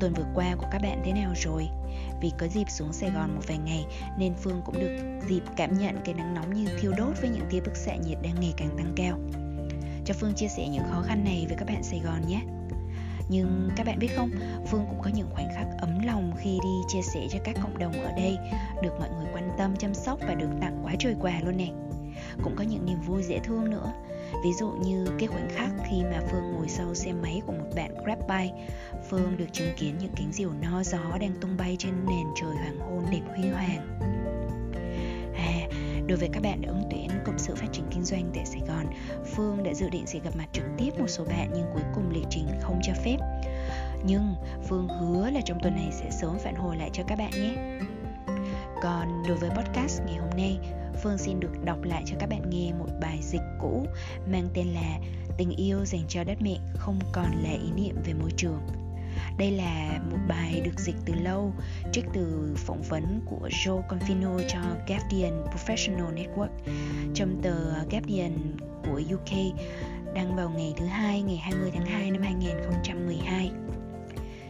tuần vừa qua của các bạn thế nào rồi? Vì có dịp xuống Sài Gòn một vài ngày nên Phương cũng được dịp cảm nhận cái nắng nóng như thiêu đốt với những tia bức xạ nhiệt đang ngày càng tăng cao. Cho Phương chia sẻ những khó khăn này với các bạn Sài Gòn nhé. Nhưng các bạn biết không, Phương cũng có những khoảnh khắc ấm lòng khi đi chia sẻ cho các cộng đồng ở đây, được mọi người quan tâm, chăm sóc và được tặng quá trời quà luôn nè. Cũng có những niềm vui dễ thương nữa Ví dụ như cái khoảnh khắc khi mà Phương ngồi sau xe máy của một bạn Grab bike Phương được chứng kiến những cánh diều no gió đang tung bay trên nền trời hoàng hôn đẹp huy hoàng. À, đối với các bạn đã ứng tuyển Cộng sự Phát triển Kinh doanh tại Sài Gòn Phương đã dự định sẽ gặp mặt trực tiếp một số bạn nhưng cuối cùng lịch trình không cho phép. Nhưng Phương hứa là trong tuần này sẽ sớm phản hồi lại cho các bạn nhé. Còn đối với podcast ngày hôm nay Phương xin được đọc lại cho các bạn nghe một bài dịch cũ mang tên là Tình yêu dành cho đất mẹ không còn là ý niệm về môi trường. Đây là một bài được dịch từ lâu, trích từ phỏng vấn của Joe Confino cho Guardian Professional Network trong tờ Guardian của UK đăng vào ngày thứ hai ngày 20 tháng 2 năm 2012.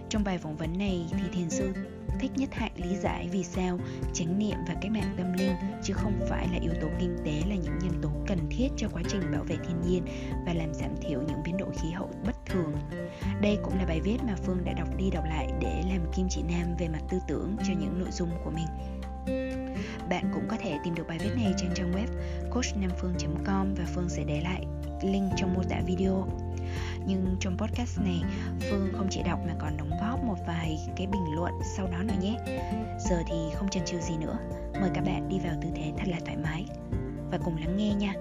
Trong bài phỏng vấn này thì thiền sư thích nhất hạnh lý giải vì sao, chánh niệm và cách mạng tâm linh, chứ không phải là yếu tố kinh tế, là những nhân tố cần thiết cho quá trình bảo vệ thiên nhiên và làm giảm thiểu những biến đổi khí hậu bất thường. Đây cũng là bài viết mà Phương đã đọc đi đọc lại để làm kim chỉ nam về mặt tư tưởng cho những nội dung của mình. Bạn cũng có thể tìm được bài viết này trên trang web coachnamphương.com và Phương sẽ để lại link trong mô tả video nhưng trong podcast này, phương không chỉ đọc mà còn đóng góp một vài cái bình luận sau đó nữa nhé. Giờ thì không chần chừ gì nữa. Mời các bạn đi vào tư thế thật là thoải mái. Và cùng lắng nghe nha.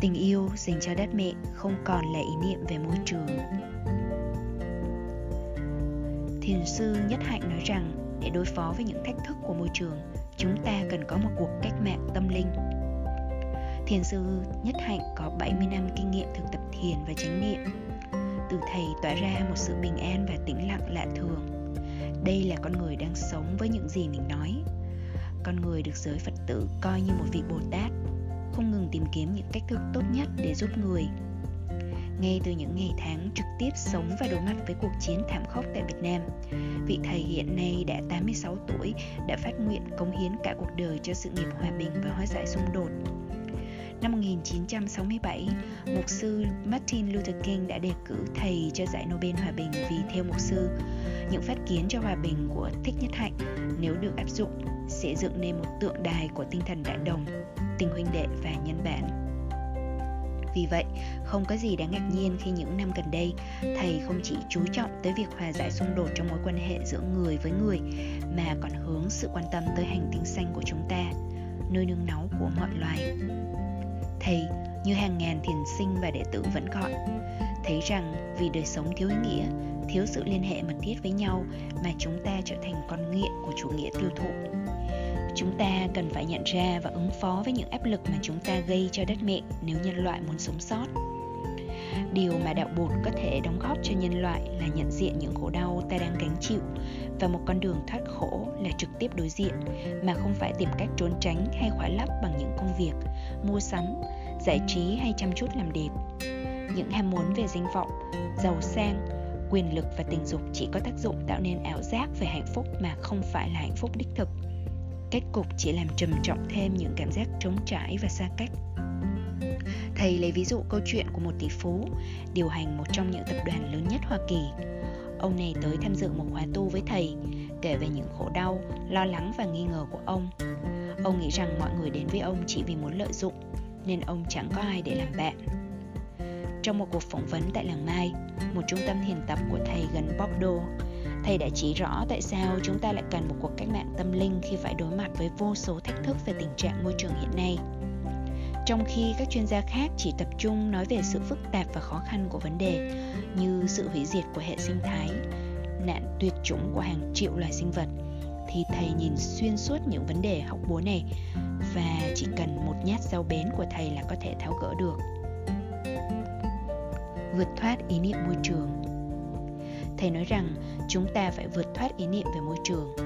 Tình yêu dành cho đất mẹ không còn là ý niệm về môi trường. Thiền sư nhất hạnh nói rằng, để đối phó với những thách thức của môi trường chúng ta cần có một cuộc cách mạng tâm linh. Thiền sư Nhất Hạnh có 70 năm kinh nghiệm thực tập thiền và chánh niệm. Từ thầy tỏa ra một sự bình an và tĩnh lặng lạ thường. Đây là con người đang sống với những gì mình nói. Con người được giới Phật tử coi như một vị Bồ Tát, không ngừng tìm kiếm những cách thức tốt nhất để giúp người ngay từ những ngày tháng trực tiếp sống và đối mặt với cuộc chiến thảm khốc tại Việt Nam. Vị thầy hiện nay đã 86 tuổi đã phát nguyện cống hiến cả cuộc đời cho sự nghiệp hòa bình và hóa giải xung đột. Năm 1967, mục sư Martin Luther King đã đề cử thầy cho giải Nobel Hòa bình vì theo mục sư, những phát kiến cho hòa bình của Thích Nhất Hạnh nếu được áp dụng sẽ dựng nên một tượng đài của tinh thần đại đồng, tình huynh đệ và nhân bản. Vì vậy, không có gì đáng ngạc nhiên khi những năm gần đây, thầy không chỉ chú trọng tới việc hòa giải xung đột trong mối quan hệ giữa người với người, mà còn hướng sự quan tâm tới hành tinh xanh của chúng ta, nơi nương náu của mọi loài. Thầy, như hàng ngàn thiền sinh và đệ tử vẫn gọi, thấy rằng vì đời sống thiếu ý nghĩa, thiếu sự liên hệ mật thiết với nhau mà chúng ta trở thành con nghiện của chủ nghĩa tiêu thụ chúng ta cần phải nhận ra và ứng phó với những áp lực mà chúng ta gây cho đất mẹ nếu nhân loại muốn sống sót điều mà đạo bụt có thể đóng góp cho nhân loại là nhận diện những khổ đau ta đang gánh chịu. Và một con đường thoát khổ là trực tiếp đối diện, mà không phải tìm cách trốn tránh hay khóa lấp bằng những công việc, mua sắm, giải trí hay chăm chút làm đẹp. Những ham muốn về danh vọng, giàu sang, quyền lực và tình dục chỉ có tác dụng tạo nên ảo giác về hạnh phúc mà không phải là hạnh phúc đích thực. Kết cục chỉ làm trầm trọng thêm những cảm giác trống trải và xa cách thầy lấy ví dụ câu chuyện của một tỷ phú điều hành một trong những tập đoàn lớn nhất hoa kỳ. Ông này tới tham dự một khóa tu với thầy kể về những khổ đau lo lắng và nghi ngờ của ông. Ông nghĩ rằng mọi người đến với ông chỉ vì muốn lợi dụng nên ông chẳng có ai để làm bạn. Trong một cuộc phỏng vấn tại làng Mai, một trung tâm thiền tập của thầy gần Bordeaux, thầy đã chỉ rõ tại sao chúng ta lại cần một cuộc cách mạng tâm linh khi phải đối mặt với vô số thách thức về tình trạng môi trường hiện nay trong khi các chuyên gia khác chỉ tập trung nói về sự phức tạp và khó khăn của vấn đề, như sự hủy diệt của hệ sinh thái, nạn tuyệt chủng của hàng triệu loài sinh vật, thì thầy nhìn xuyên suốt những vấn đề học búa này và chỉ cần một nhát dao bén của thầy là có thể tháo gỡ được. Vượt thoát ý niệm môi trường. Thầy nói rằng chúng ta phải vượt thoát ý niệm về môi trường,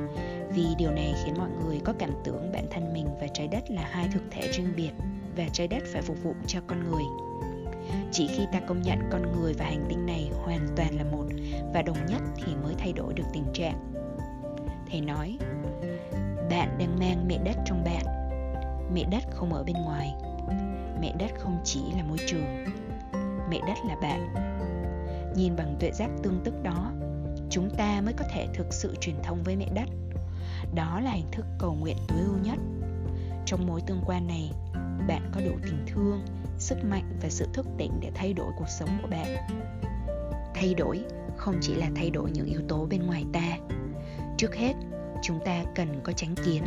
vì điều này khiến mọi người có cảm tưởng bản thân mình và trái đất là hai thực thể riêng biệt và trái đất phải phục vụ cho con người. Chỉ khi ta công nhận con người và hành tinh này hoàn toàn là một và đồng nhất thì mới thay đổi được tình trạng. Thầy nói, bạn đang mang mẹ đất trong bạn. Mẹ đất không ở bên ngoài. Mẹ đất không chỉ là môi trường. Mẹ đất là bạn. Nhìn bằng tuệ giác tương tức đó, chúng ta mới có thể thực sự truyền thông với mẹ đất. Đó là hình thức cầu nguyện tối ưu nhất. Trong mối tương quan này bạn có đủ tình thương, sức mạnh và sự thức tỉnh để thay đổi cuộc sống của bạn. Thay đổi không chỉ là thay đổi những yếu tố bên ngoài ta. Trước hết, chúng ta cần có tránh kiến,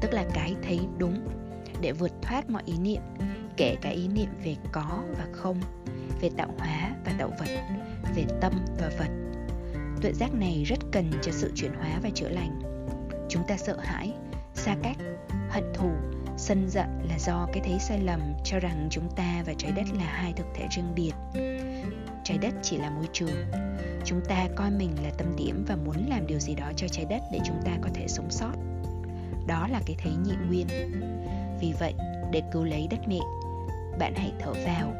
tức là cái thấy đúng, để vượt thoát mọi ý niệm, kể cả ý niệm về có và không, về tạo hóa và tạo vật, về tâm và vật. Tuệ giác này rất cần cho sự chuyển hóa và chữa lành. Chúng ta sợ hãi, xa cách, hận thù sân giận dạ, là do cái thấy sai lầm cho rằng chúng ta và trái đất là hai thực thể riêng biệt. Trái đất chỉ là môi trường. Chúng ta coi mình là tâm điểm và muốn làm điều gì đó cho trái đất để chúng ta có thể sống sót. Đó là cái thấy nhị nguyên. Vì vậy, để cứu lấy đất mẹ, bạn hãy thở vào.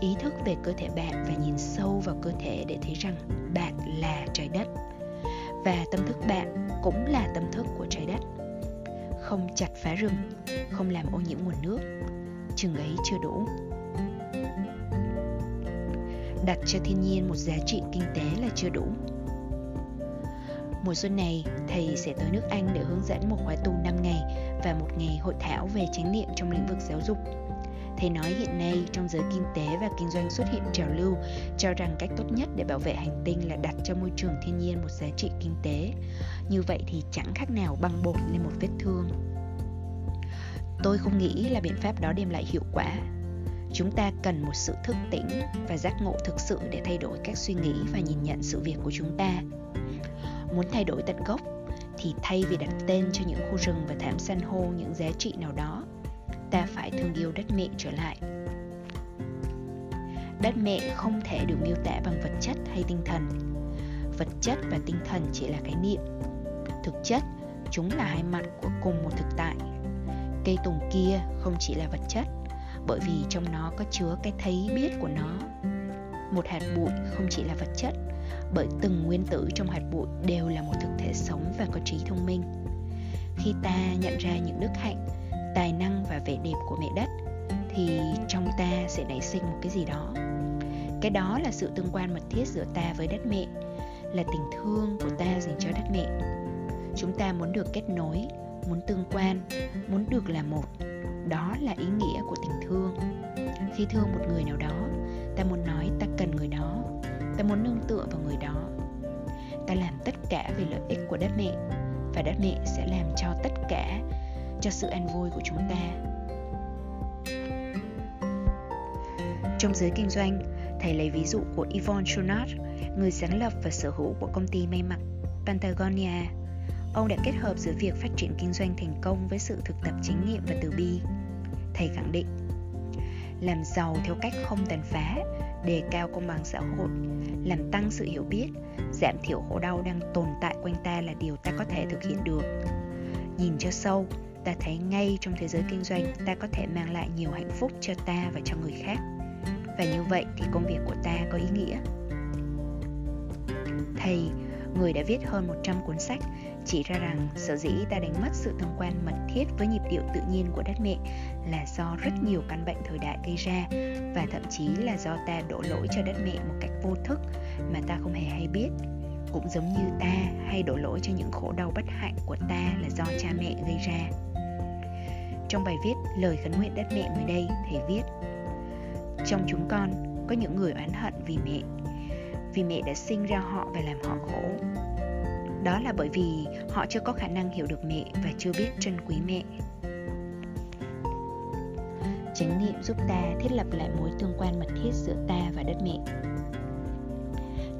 Ý thức về cơ thể bạn và nhìn sâu vào cơ thể để thấy rằng bạn là trái đất. Và tâm thức bạn cũng là tâm thức của trái đất không chặt phá rừng không làm ô nhiễm nguồn nước. Chừng ấy chưa đủ. Đặt cho thiên nhiên một giá trị kinh tế là chưa đủ. Mùa xuân này, thầy sẽ tới nước Anh để hướng dẫn một khóa tu 5 ngày và một ngày hội thảo về chánh niệm trong lĩnh vực giáo dục. Thầy nói hiện nay, trong giới kinh tế và kinh doanh xuất hiện trào lưu, cho rằng cách tốt nhất để bảo vệ hành tinh là đặt cho môi trường thiên nhiên một giá trị kinh tế. Như vậy thì chẳng khác nào băng bột lên một vết thương. Tôi không nghĩ là biện pháp đó đem lại hiệu quả. Chúng ta cần một sự thức tỉnh và giác ngộ thực sự để thay đổi các suy nghĩ và nhìn nhận sự việc của chúng ta. Muốn thay đổi tận gốc thì thay vì đặt tên cho những khu rừng và thảm san hô những giá trị nào đó ta phải thương yêu đất mẹ trở lại. Đất mẹ không thể được miêu tả bằng vật chất hay tinh thần. Vật chất và tinh thần chỉ là cái niệm. Thực chất, chúng là hai mặt của cùng một thực tại. Cây tùng kia không chỉ là vật chất, bởi vì trong nó có chứa cái thấy biết của nó. Một hạt bụi không chỉ là vật chất, bởi từng nguyên tử trong hạt bụi đều là một thực thể sống và có trí thông minh. Khi ta nhận ra những đức hạnh tài năng và vẻ đẹp của mẹ đất, thì trong ta sẽ nảy sinh một cái gì đó. Cái đó là sự tương quan mật thiết giữa ta với đất mẹ, là tình thương của ta dành cho đất mẹ. Chúng ta muốn được kết nối, muốn tương quan, muốn được là một. Đó là ý nghĩa của tình thương. Khi thương một người nào đó, ta muốn nói ta cần người đó, ta muốn nương tựa vào người đó. Ta làm tất cả vì lợi ích của đất mẹ, và đất mẹ sẽ làm cho tất cả cho sự an vui của chúng ta. Trong giới kinh doanh, thầy lấy ví dụ của yvonne Chouinard, người sáng lập và sở hữu của công ty may mặc Patagonia. Ông đã kết hợp giữa việc phát triển kinh doanh thành công với sự thực tập chính nghiệm và từ bi. Thầy khẳng định, làm giàu theo cách không tàn phá, đề cao công bằng xã hội, làm tăng sự hiểu biết, giảm thiểu khổ đau đang tồn tại quanh ta là điều ta có thể thực hiện được. Nhìn cho sâu ta thấy ngay trong thế giới kinh doanh, ta có thể mang lại nhiều hạnh phúc cho ta và cho người khác. Và như vậy thì công việc của ta có ý nghĩa. Thầy, người đã viết hơn 100 cuốn sách, chỉ ra rằng sở dĩ ta đánh mất sự tương quan mật thiết với nhịp điệu tự nhiên của đất mẹ là do rất nhiều căn bệnh thời đại gây ra và thậm chí là do ta đổ lỗi cho đất mẹ một cách vô thức mà ta không hề hay biết. Cũng giống như ta, hay đổ lỗi cho những khổ đau bất hạnh của ta là do cha mẹ gây ra trong bài viết lời khấn nguyện đất mẹ mới đây, thầy viết, trong chúng con có những người oán hận vì mẹ vì mẹ đã sinh ra họ và làm họ khổ. Đó là bởi vì họ chưa có khả năng hiểu được mẹ và chưa biết trân quý mẹ. Chánh niệm giúp ta thiết lập lại mối tương quan mật thiết giữa ta và đất mẹ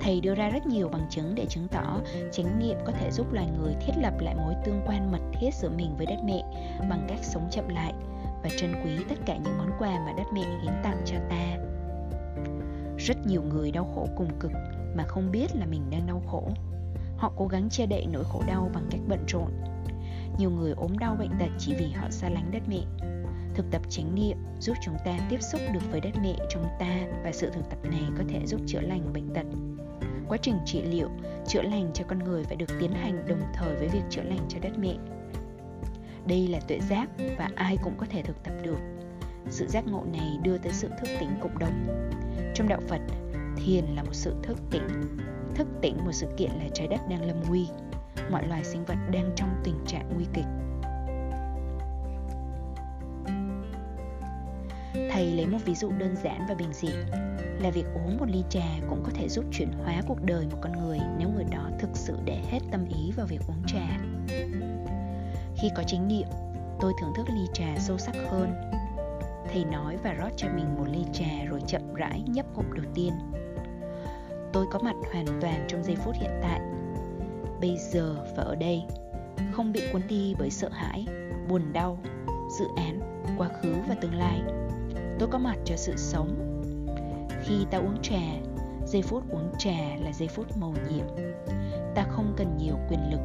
thầy đưa ra rất nhiều bằng chứng để chứng tỏ chánh niệm có thể giúp loài người thiết lập lại mối tương quan mật thiết giữa mình với đất mẹ bằng cách sống chậm lại và trân quý tất cả những món quà mà đất mẹ hiến tặng cho ta. Rất nhiều người đau khổ cùng cực mà không biết là mình đang đau khổ. Họ cố gắng che đậy nỗi khổ đau bằng cách bận rộn. Nhiều người ốm đau bệnh tật chỉ vì họ xa lánh đất mẹ. Thực tập chánh niệm giúp chúng ta tiếp xúc được với đất mẹ trong ta và sự thực tập này có thể giúp chữa lành bệnh tật quá trình trị liệu, chữa lành cho con người phải được tiến hành đồng thời với việc chữa lành cho đất mẹ. Đây là tuệ giác và ai cũng có thể thực tập được. Sự giác ngộ này đưa tới sự thức tỉnh cộng đồng. Trong đạo phật, thiền là một sự thức tỉnh. Thức tỉnh một sự kiện là trái đất đang lâm nguy. Mọi loài sinh vật đang trong tình trạng nguy kịch. Thầy lấy một ví dụ đơn giản và bình dị, là việc uống một ly trà cũng có thể giúp chuyển hóa cuộc đời một con người nếu người đó thực sự để hết tâm ý vào việc uống trà. Khi có chính niệm, tôi thưởng thức ly trà sâu sắc hơn. Thầy nói và rót cho mình một ly trà rồi chậm rãi nhấp ngụm đầu tiên. Tôi có mặt hoàn toàn trong giây phút hiện tại. Bây giờ và ở đây, không bị cuốn đi bởi sợ hãi, buồn đau, dự án, quá khứ và tương lai tôi có mặt cho sự sống. Khi ta uống trà, giây phút uống trà là giây phút mầu nhiệm. Ta không cần nhiều quyền lực,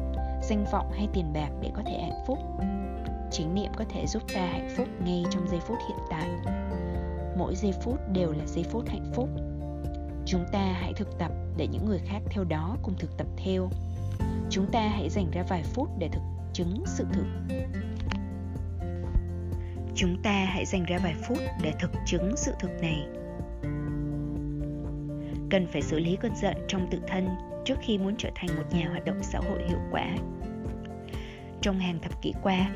danh vọng hay tiền bạc để có thể hạnh phúc. Chính niệm có thể giúp ta hạnh phúc ngay trong giây phút hiện tại. Mỗi giây phút đều là giây phút hạnh phúc. Chúng ta hãy thực tập để những người khác theo đó cùng thực tập theo. Chúng ta hãy dành ra vài phút để thực chứng sự thực chúng ta hãy dành ra vài phút để thực chứng sự thực này. Cần phải xử lý cơn giận trong tự thân trước khi muốn trở thành một nhà hoạt động xã hội hiệu quả. Trong hàng thập kỷ qua,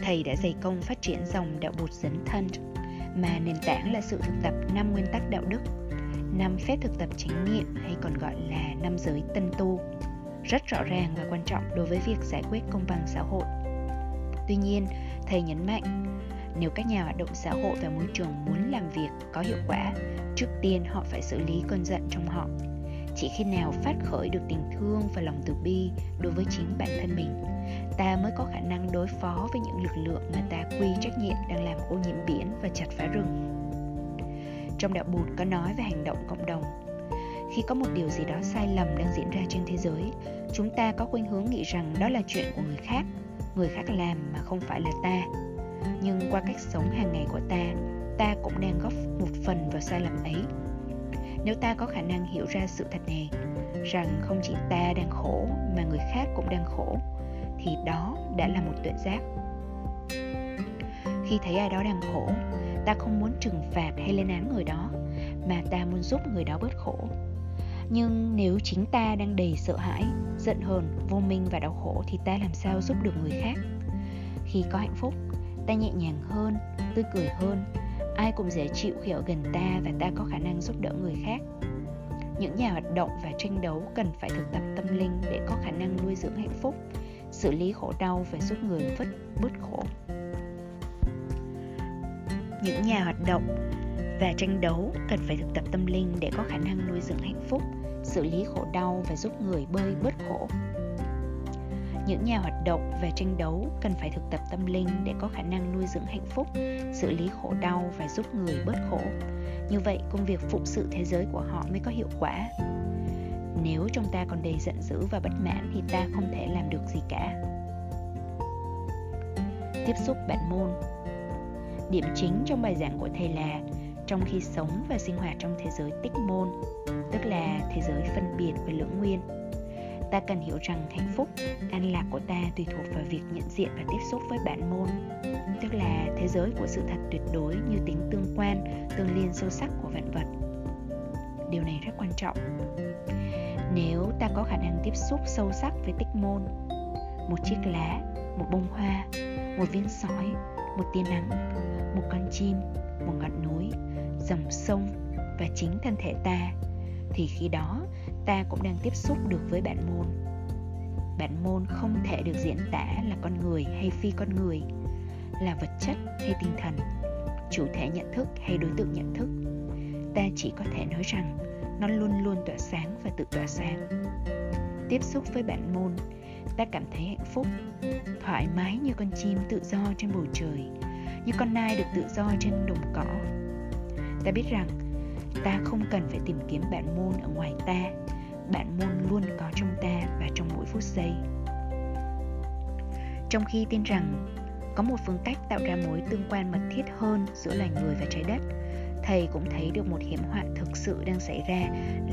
thầy đã dày công phát triển dòng đạo bụt dấn thân, mà nền tảng là sự thực tập năm nguyên tắc đạo đức, năm phép thực tập chánh niệm hay còn gọi là năm giới tân tu, rất rõ ràng và quan trọng đối với việc giải quyết công bằng xã hội. Tuy nhiên, thầy nhấn mạnh nếu các nhà hoạt động xã hội và môi trường muốn làm việc có hiệu quả, trước tiên họ phải xử lý cơn giận trong họ. Chỉ khi nào phát khởi được tình thương và lòng từ bi đối với chính bản thân mình, ta mới có khả năng đối phó với những lực lượng mà ta quy trách nhiệm đang làm ô nhiễm biển và chặt phá rừng. Trong đạo bụt có nói về hành động cộng đồng, khi có một điều gì đó sai lầm đang diễn ra trên thế giới, chúng ta có khuynh hướng nghĩ rằng đó là chuyện của người khác người khác làm mà không phải là ta nhưng qua cách sống hàng ngày của ta ta cũng đang góp một phần vào sai lầm ấy. Nếu ta có khả năng hiểu ra sự thật này, rằng không chỉ ta đang khổ mà người khác cũng đang khổ, thì đó đã là một tuệ giác. Khi thấy ai đó đang khổ, ta không muốn trừng phạt hay lên án người đó, mà ta muốn giúp người đó bớt khổ. Nhưng nếu chính ta đang đầy sợ hãi, giận hờn, vô minh và đau khổ thì ta làm sao giúp được người khác? Khi có hạnh phúc ta nhẹ nhàng hơn, tươi cười hơn. Ai cũng dễ chịu khi ở gần ta và ta có khả năng giúp đỡ người khác. Những nhà hoạt động và tranh đấu cần phải thực tập tâm linh để có khả năng nuôi dưỡng hạnh phúc, xử lý khổ đau và giúp người vứt bớt khổ. Những nhà hoạt động và tranh đấu cần phải thực tập tâm linh để có khả năng nuôi dưỡng hạnh phúc, xử lý khổ đau và giúp người bơi bớt khổ những nhà hoạt động và tranh đấu cần phải thực tập tâm linh để có khả năng nuôi dưỡng hạnh phúc, xử lý khổ đau và giúp người bớt khổ. Như vậy, công việc phụng sự thế giới của họ mới có hiệu quả. Nếu trong ta còn đầy giận dữ và bất mãn thì ta không thể làm được gì cả. Tiếp xúc bản môn. Điểm chính trong bài giảng của thầy là trong khi sống và sinh hoạt trong thế giới tích môn, tức là thế giới phân biệt và lưỡng nguyên ta cần hiểu rằng hạnh phúc, an lạc của ta tùy thuộc vào việc nhận diện và tiếp xúc với bản môn. Tức là thế giới của sự thật tuyệt đối như tính tương quan, tương liên sâu sắc của vạn vật. Điều này rất quan trọng. Nếu ta có khả năng tiếp xúc sâu sắc với tích môn, một chiếc lá, một bông hoa, một viên sỏi một tia nắng, một con chim, một ngọn núi, dòng sông và chính thân thể ta, thì khi đó ta cũng đang tiếp xúc được với bản môn. Bản môn không thể được diễn tả là con người hay phi con người, là vật chất hay tinh thần, chủ thể nhận thức hay đối tượng nhận thức. Ta chỉ có thể nói rằng nó luôn luôn tỏa sáng và tự tỏa sáng. Tiếp xúc với bản môn, ta cảm thấy hạnh phúc, thoải mái như con chim tự do trên bầu trời, như con nai được tự do trên đồng cỏ. Ta biết rằng ta không cần phải tìm kiếm bản môn ở ngoài ta. Bản môn luôn có trong ta và trong mỗi phút giây. Trong khi tin rằng có một phương cách tạo ra mối tương quan mật thiết hơn giữa loài người và trái đất, thầy cũng thấy được một hiểm họa thực sự đang xảy ra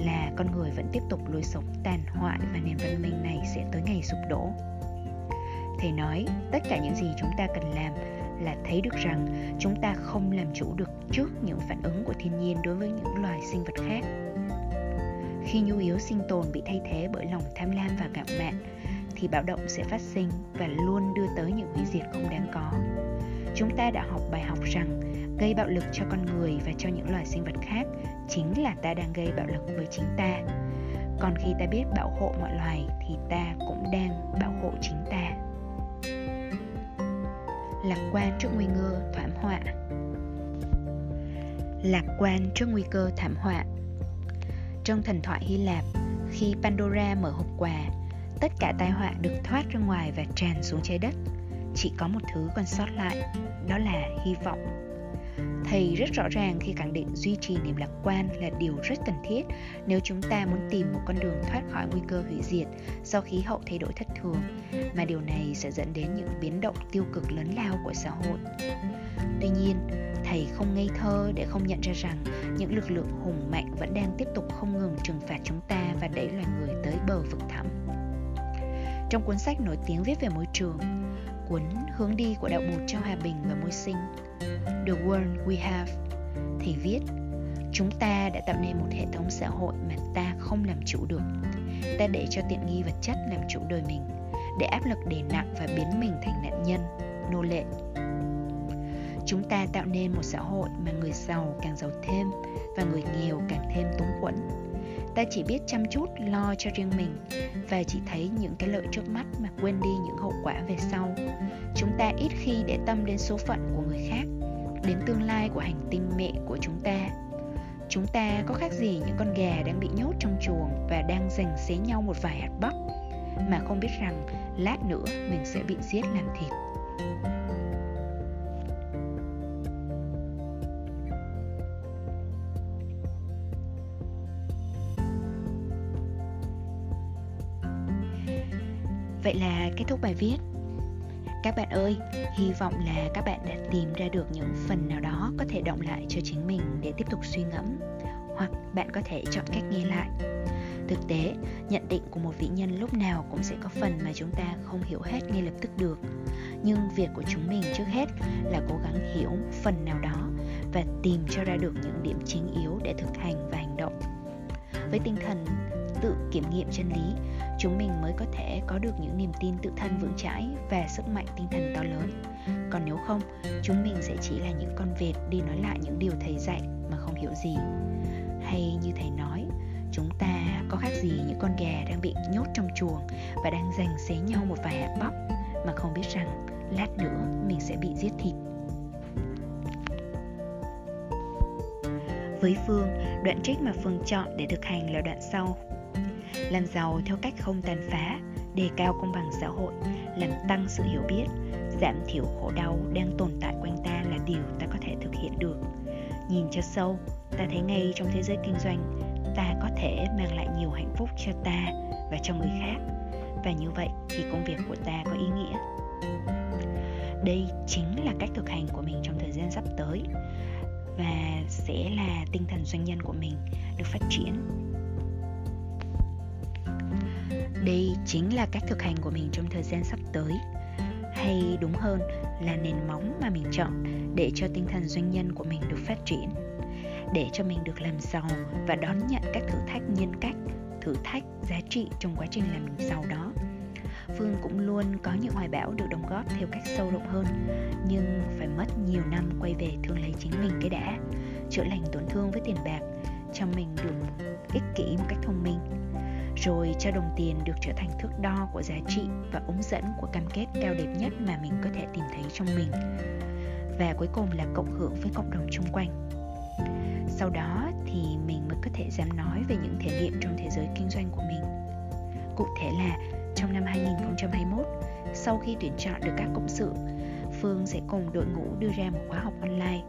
là con người vẫn tiếp tục lối sống tàn hoại và nền văn minh này sẽ tới ngày sụp đổ thầy nói, tất cả những gì chúng ta cần làm là thấy được rằng chúng ta không làm chủ được trước những phản ứng của thiên nhiên đối với những loài sinh vật khác. Khi nhu yếu sinh tồn bị thay thế bởi lòng tham lam và ngạo mạn, thì bạo động sẽ phát sinh và luôn đưa tới những hủy diệt không đáng có. Chúng ta đã học bài học rằng gây bạo lực cho con người và cho những loài sinh vật khác chính là ta đang gây bạo lực với chính ta. Còn khi ta biết bảo hộ mọi loài thì ta cũng đang bảo hộ chính ta lạc quan trước nguy cơ thảm họa. Lạc quan trước nguy cơ thảm họa. Trong thần thoại hy lạp, khi pandora mở hộp quà, tất cả tai họa được thoát ra ngoài và tràn xuống trái đất. Chỉ có một thứ còn sót lại, đó là hy vọng thầy rất rõ ràng khi khẳng định duy trì niềm lạc quan là điều rất cần thiết nếu chúng ta muốn tìm một con đường thoát khỏi nguy cơ hủy diệt do khí hậu thay đổi thất thường, mà điều này sẽ dẫn đến những biến động tiêu cực lớn lao của xã hội. Tuy nhiên, thầy không ngây thơ để không nhận ra rằng những lực lượng hùng mạnh vẫn đang tiếp tục không ngừng trừng phạt chúng ta và đẩy loài người tới bờ vực thẳm. Trong cuốn sách nổi tiếng viết về môi trường cuốn Hướng đi của đạo bụt cho hòa bình và môi sinh The World We Have thì viết Chúng ta đã tạo nên một hệ thống xã hội mà ta không làm chủ được. Ta để cho tiện nghi vật chất làm chủ đời mình Để áp lực đè nặng và biến mình thành nạn nhân, nô lệ. Chúng ta tạo nên một xã hội mà người giàu càng giàu thêm Và người nghèo càng thêm túng quẫn ta chỉ biết chăm chút, lo cho riêng mình. Và chỉ thấy những cái lợi trước mắt mà quên đi những hậu quả về sau. Chúng ta ít khi để tâm đến số phận của người khác, đến tương lai của hành tinh mẹ của chúng ta. Chúng ta có khác gì những con gà đang bị nhốt trong chuồng và đang giành xé nhau một vài hạt bắp? Mà không biết rằng lát nữa mình sẽ bị giết làm thịt. Vậy là kết thúc bài viết các bạn ơi, hy vọng là các bạn đã tìm ra được những phần nào đó có thể động lại cho chính mình để tiếp tục suy ngẫm hoặc bạn có thể chọn cách nghe lại. Thực tế, nhận định của một vị nhân lúc nào cũng sẽ có phần mà chúng ta không hiểu hết ngay lập tức được. Nhưng việc của chúng mình trước hết là cố gắng hiểu phần nào đó và tìm cho ra được những điểm chính yếu để thực hành và hành động. Với tinh thần tự kiểm nghiệm chân lý, chúng mình mới có thể có được những niềm tin tự thân vững chãi và sức mạnh tinh thần to lớn. Còn nếu không, chúng mình sẽ chỉ là những con vệt đi nói lại những điều thầy dạy mà không hiểu gì. Hay như thầy nói, chúng ta có khác gì những con gà đang bị nhốt trong chuồng và đang giành xé nhau một vài hạt bắp mà không biết rằng lát nữa mình sẽ bị giết thịt? Với phương, đoạn trích mà phương chọn để thực hành là đoạn sau làm giàu theo cách không tàn phá, đề cao công bằng xã hội, làm tăng sự hiểu biết, giảm thiểu khổ đau đang tồn tại quanh ta là điều ta có thể thực hiện được. Nhìn cho sâu, ta thấy ngay trong thế giới kinh doanh, ta có thể mang lại nhiều hạnh phúc cho ta và cho người khác. Và như vậy thì công việc của ta có ý nghĩa. Đây chính là cách thực hành của mình trong thời gian sắp tới và sẽ là tinh thần doanh nhân của mình được phát triển đây chính là cách thực hành của mình trong thời gian sắp tới. Hay đúng hơn là nền móng mà mình chọn để cho tinh thần doanh nhân của mình được phát triển, để cho mình được làm giàu và đón nhận các thử thách nhân cách, thử thách giá trị trong quá trình làm giàu đó. Phương cũng luôn có những hoài bão được đóng góp theo cách sâu rộng hơn, nhưng phải mất nhiều năm quay về thương lấy chính mình cái đã, chữa lành tổn thương với tiền bạc, cho mình được ích kỷ một cách thông minh rồi cho đồng tiền được trở thành thước đo của giá trị và ống dẫn của cam kết cao đẹp nhất mà mình có thể tìm thấy trong mình. Và cuối cùng là cộng hưởng với cộng đồng chung quanh. Sau đó thì mình mới có thể dám nói về những thể nghiệm trong thế giới kinh doanh của mình. Cụ thể là trong năm 2021 sau khi tuyển chọn được các cộng sự, Phương sẽ cùng đội ngũ đưa ra một khóa học online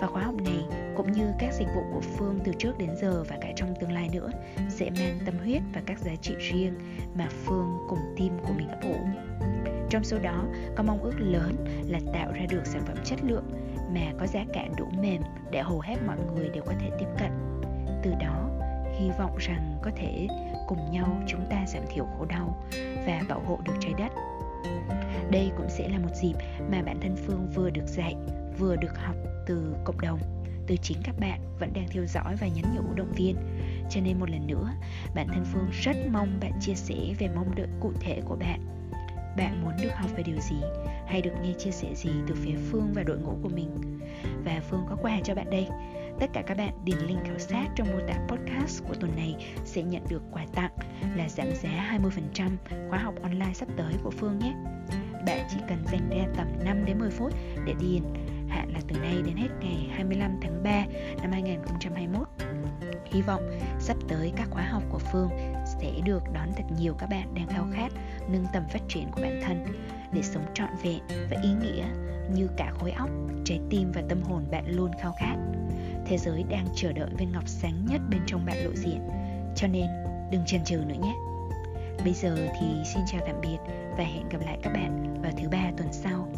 và khóa học này cũng như các dịch vụ của Phương từ trước đến giờ và cả trong tương lai nữa sẽ mang tâm huyết và các giá trị riêng mà Phương cùng team của mình ấp ủ. Trong số đó có mong ước lớn là tạo ra được sản phẩm chất lượng mà có giá cả đủ mềm để hầu hết mọi người đều có thể tiếp cận. Từ đó, hy vọng rằng có thể cùng nhau chúng ta giảm thiểu khổ đau và bảo hộ được trái đất. Đây cũng sẽ là một dịp mà bản thân Phương vừa được dạy, vừa được học từ cộng đồng, từ chính các bạn vẫn đang theo dõi và nhắn nhủ động viên. Cho nên một lần nữa, bản thân phương rất mong bạn chia sẻ về mong đợi cụ thể của bạn. Bạn muốn được học về điều gì? Hay được nghe chia sẻ gì từ phía phương và đội ngũ của mình? Và phương có quà cho bạn đây. Tất cả các bạn điền link khảo sát trong mô tả podcast của tuần này sẽ nhận được quà tặng là giảm giá 20% khóa học online sắp tới của Phương nhé. Bạn chỉ cần dành ra tầm 5 đến 10 phút để điền hạn là từ nay đến hết ngày 25 tháng 3 năm 2021. Hy vọng sắp tới các khóa học của Phương sẽ được đón thật nhiều các bạn đang khao khát nâng tầm phát triển của bản thân để sống trọn vẹn và ý nghĩa như cả khối óc, trái tim và tâm hồn bạn luôn khao khát. Thế giới đang chờ đợi viên ngọc sáng nhất bên trong bạn lộ diện, cho nên đừng chần chừ nữa nhé. Bây giờ thì xin chào tạm biệt và hẹn gặp lại các bạn vào thứ ba tuần sau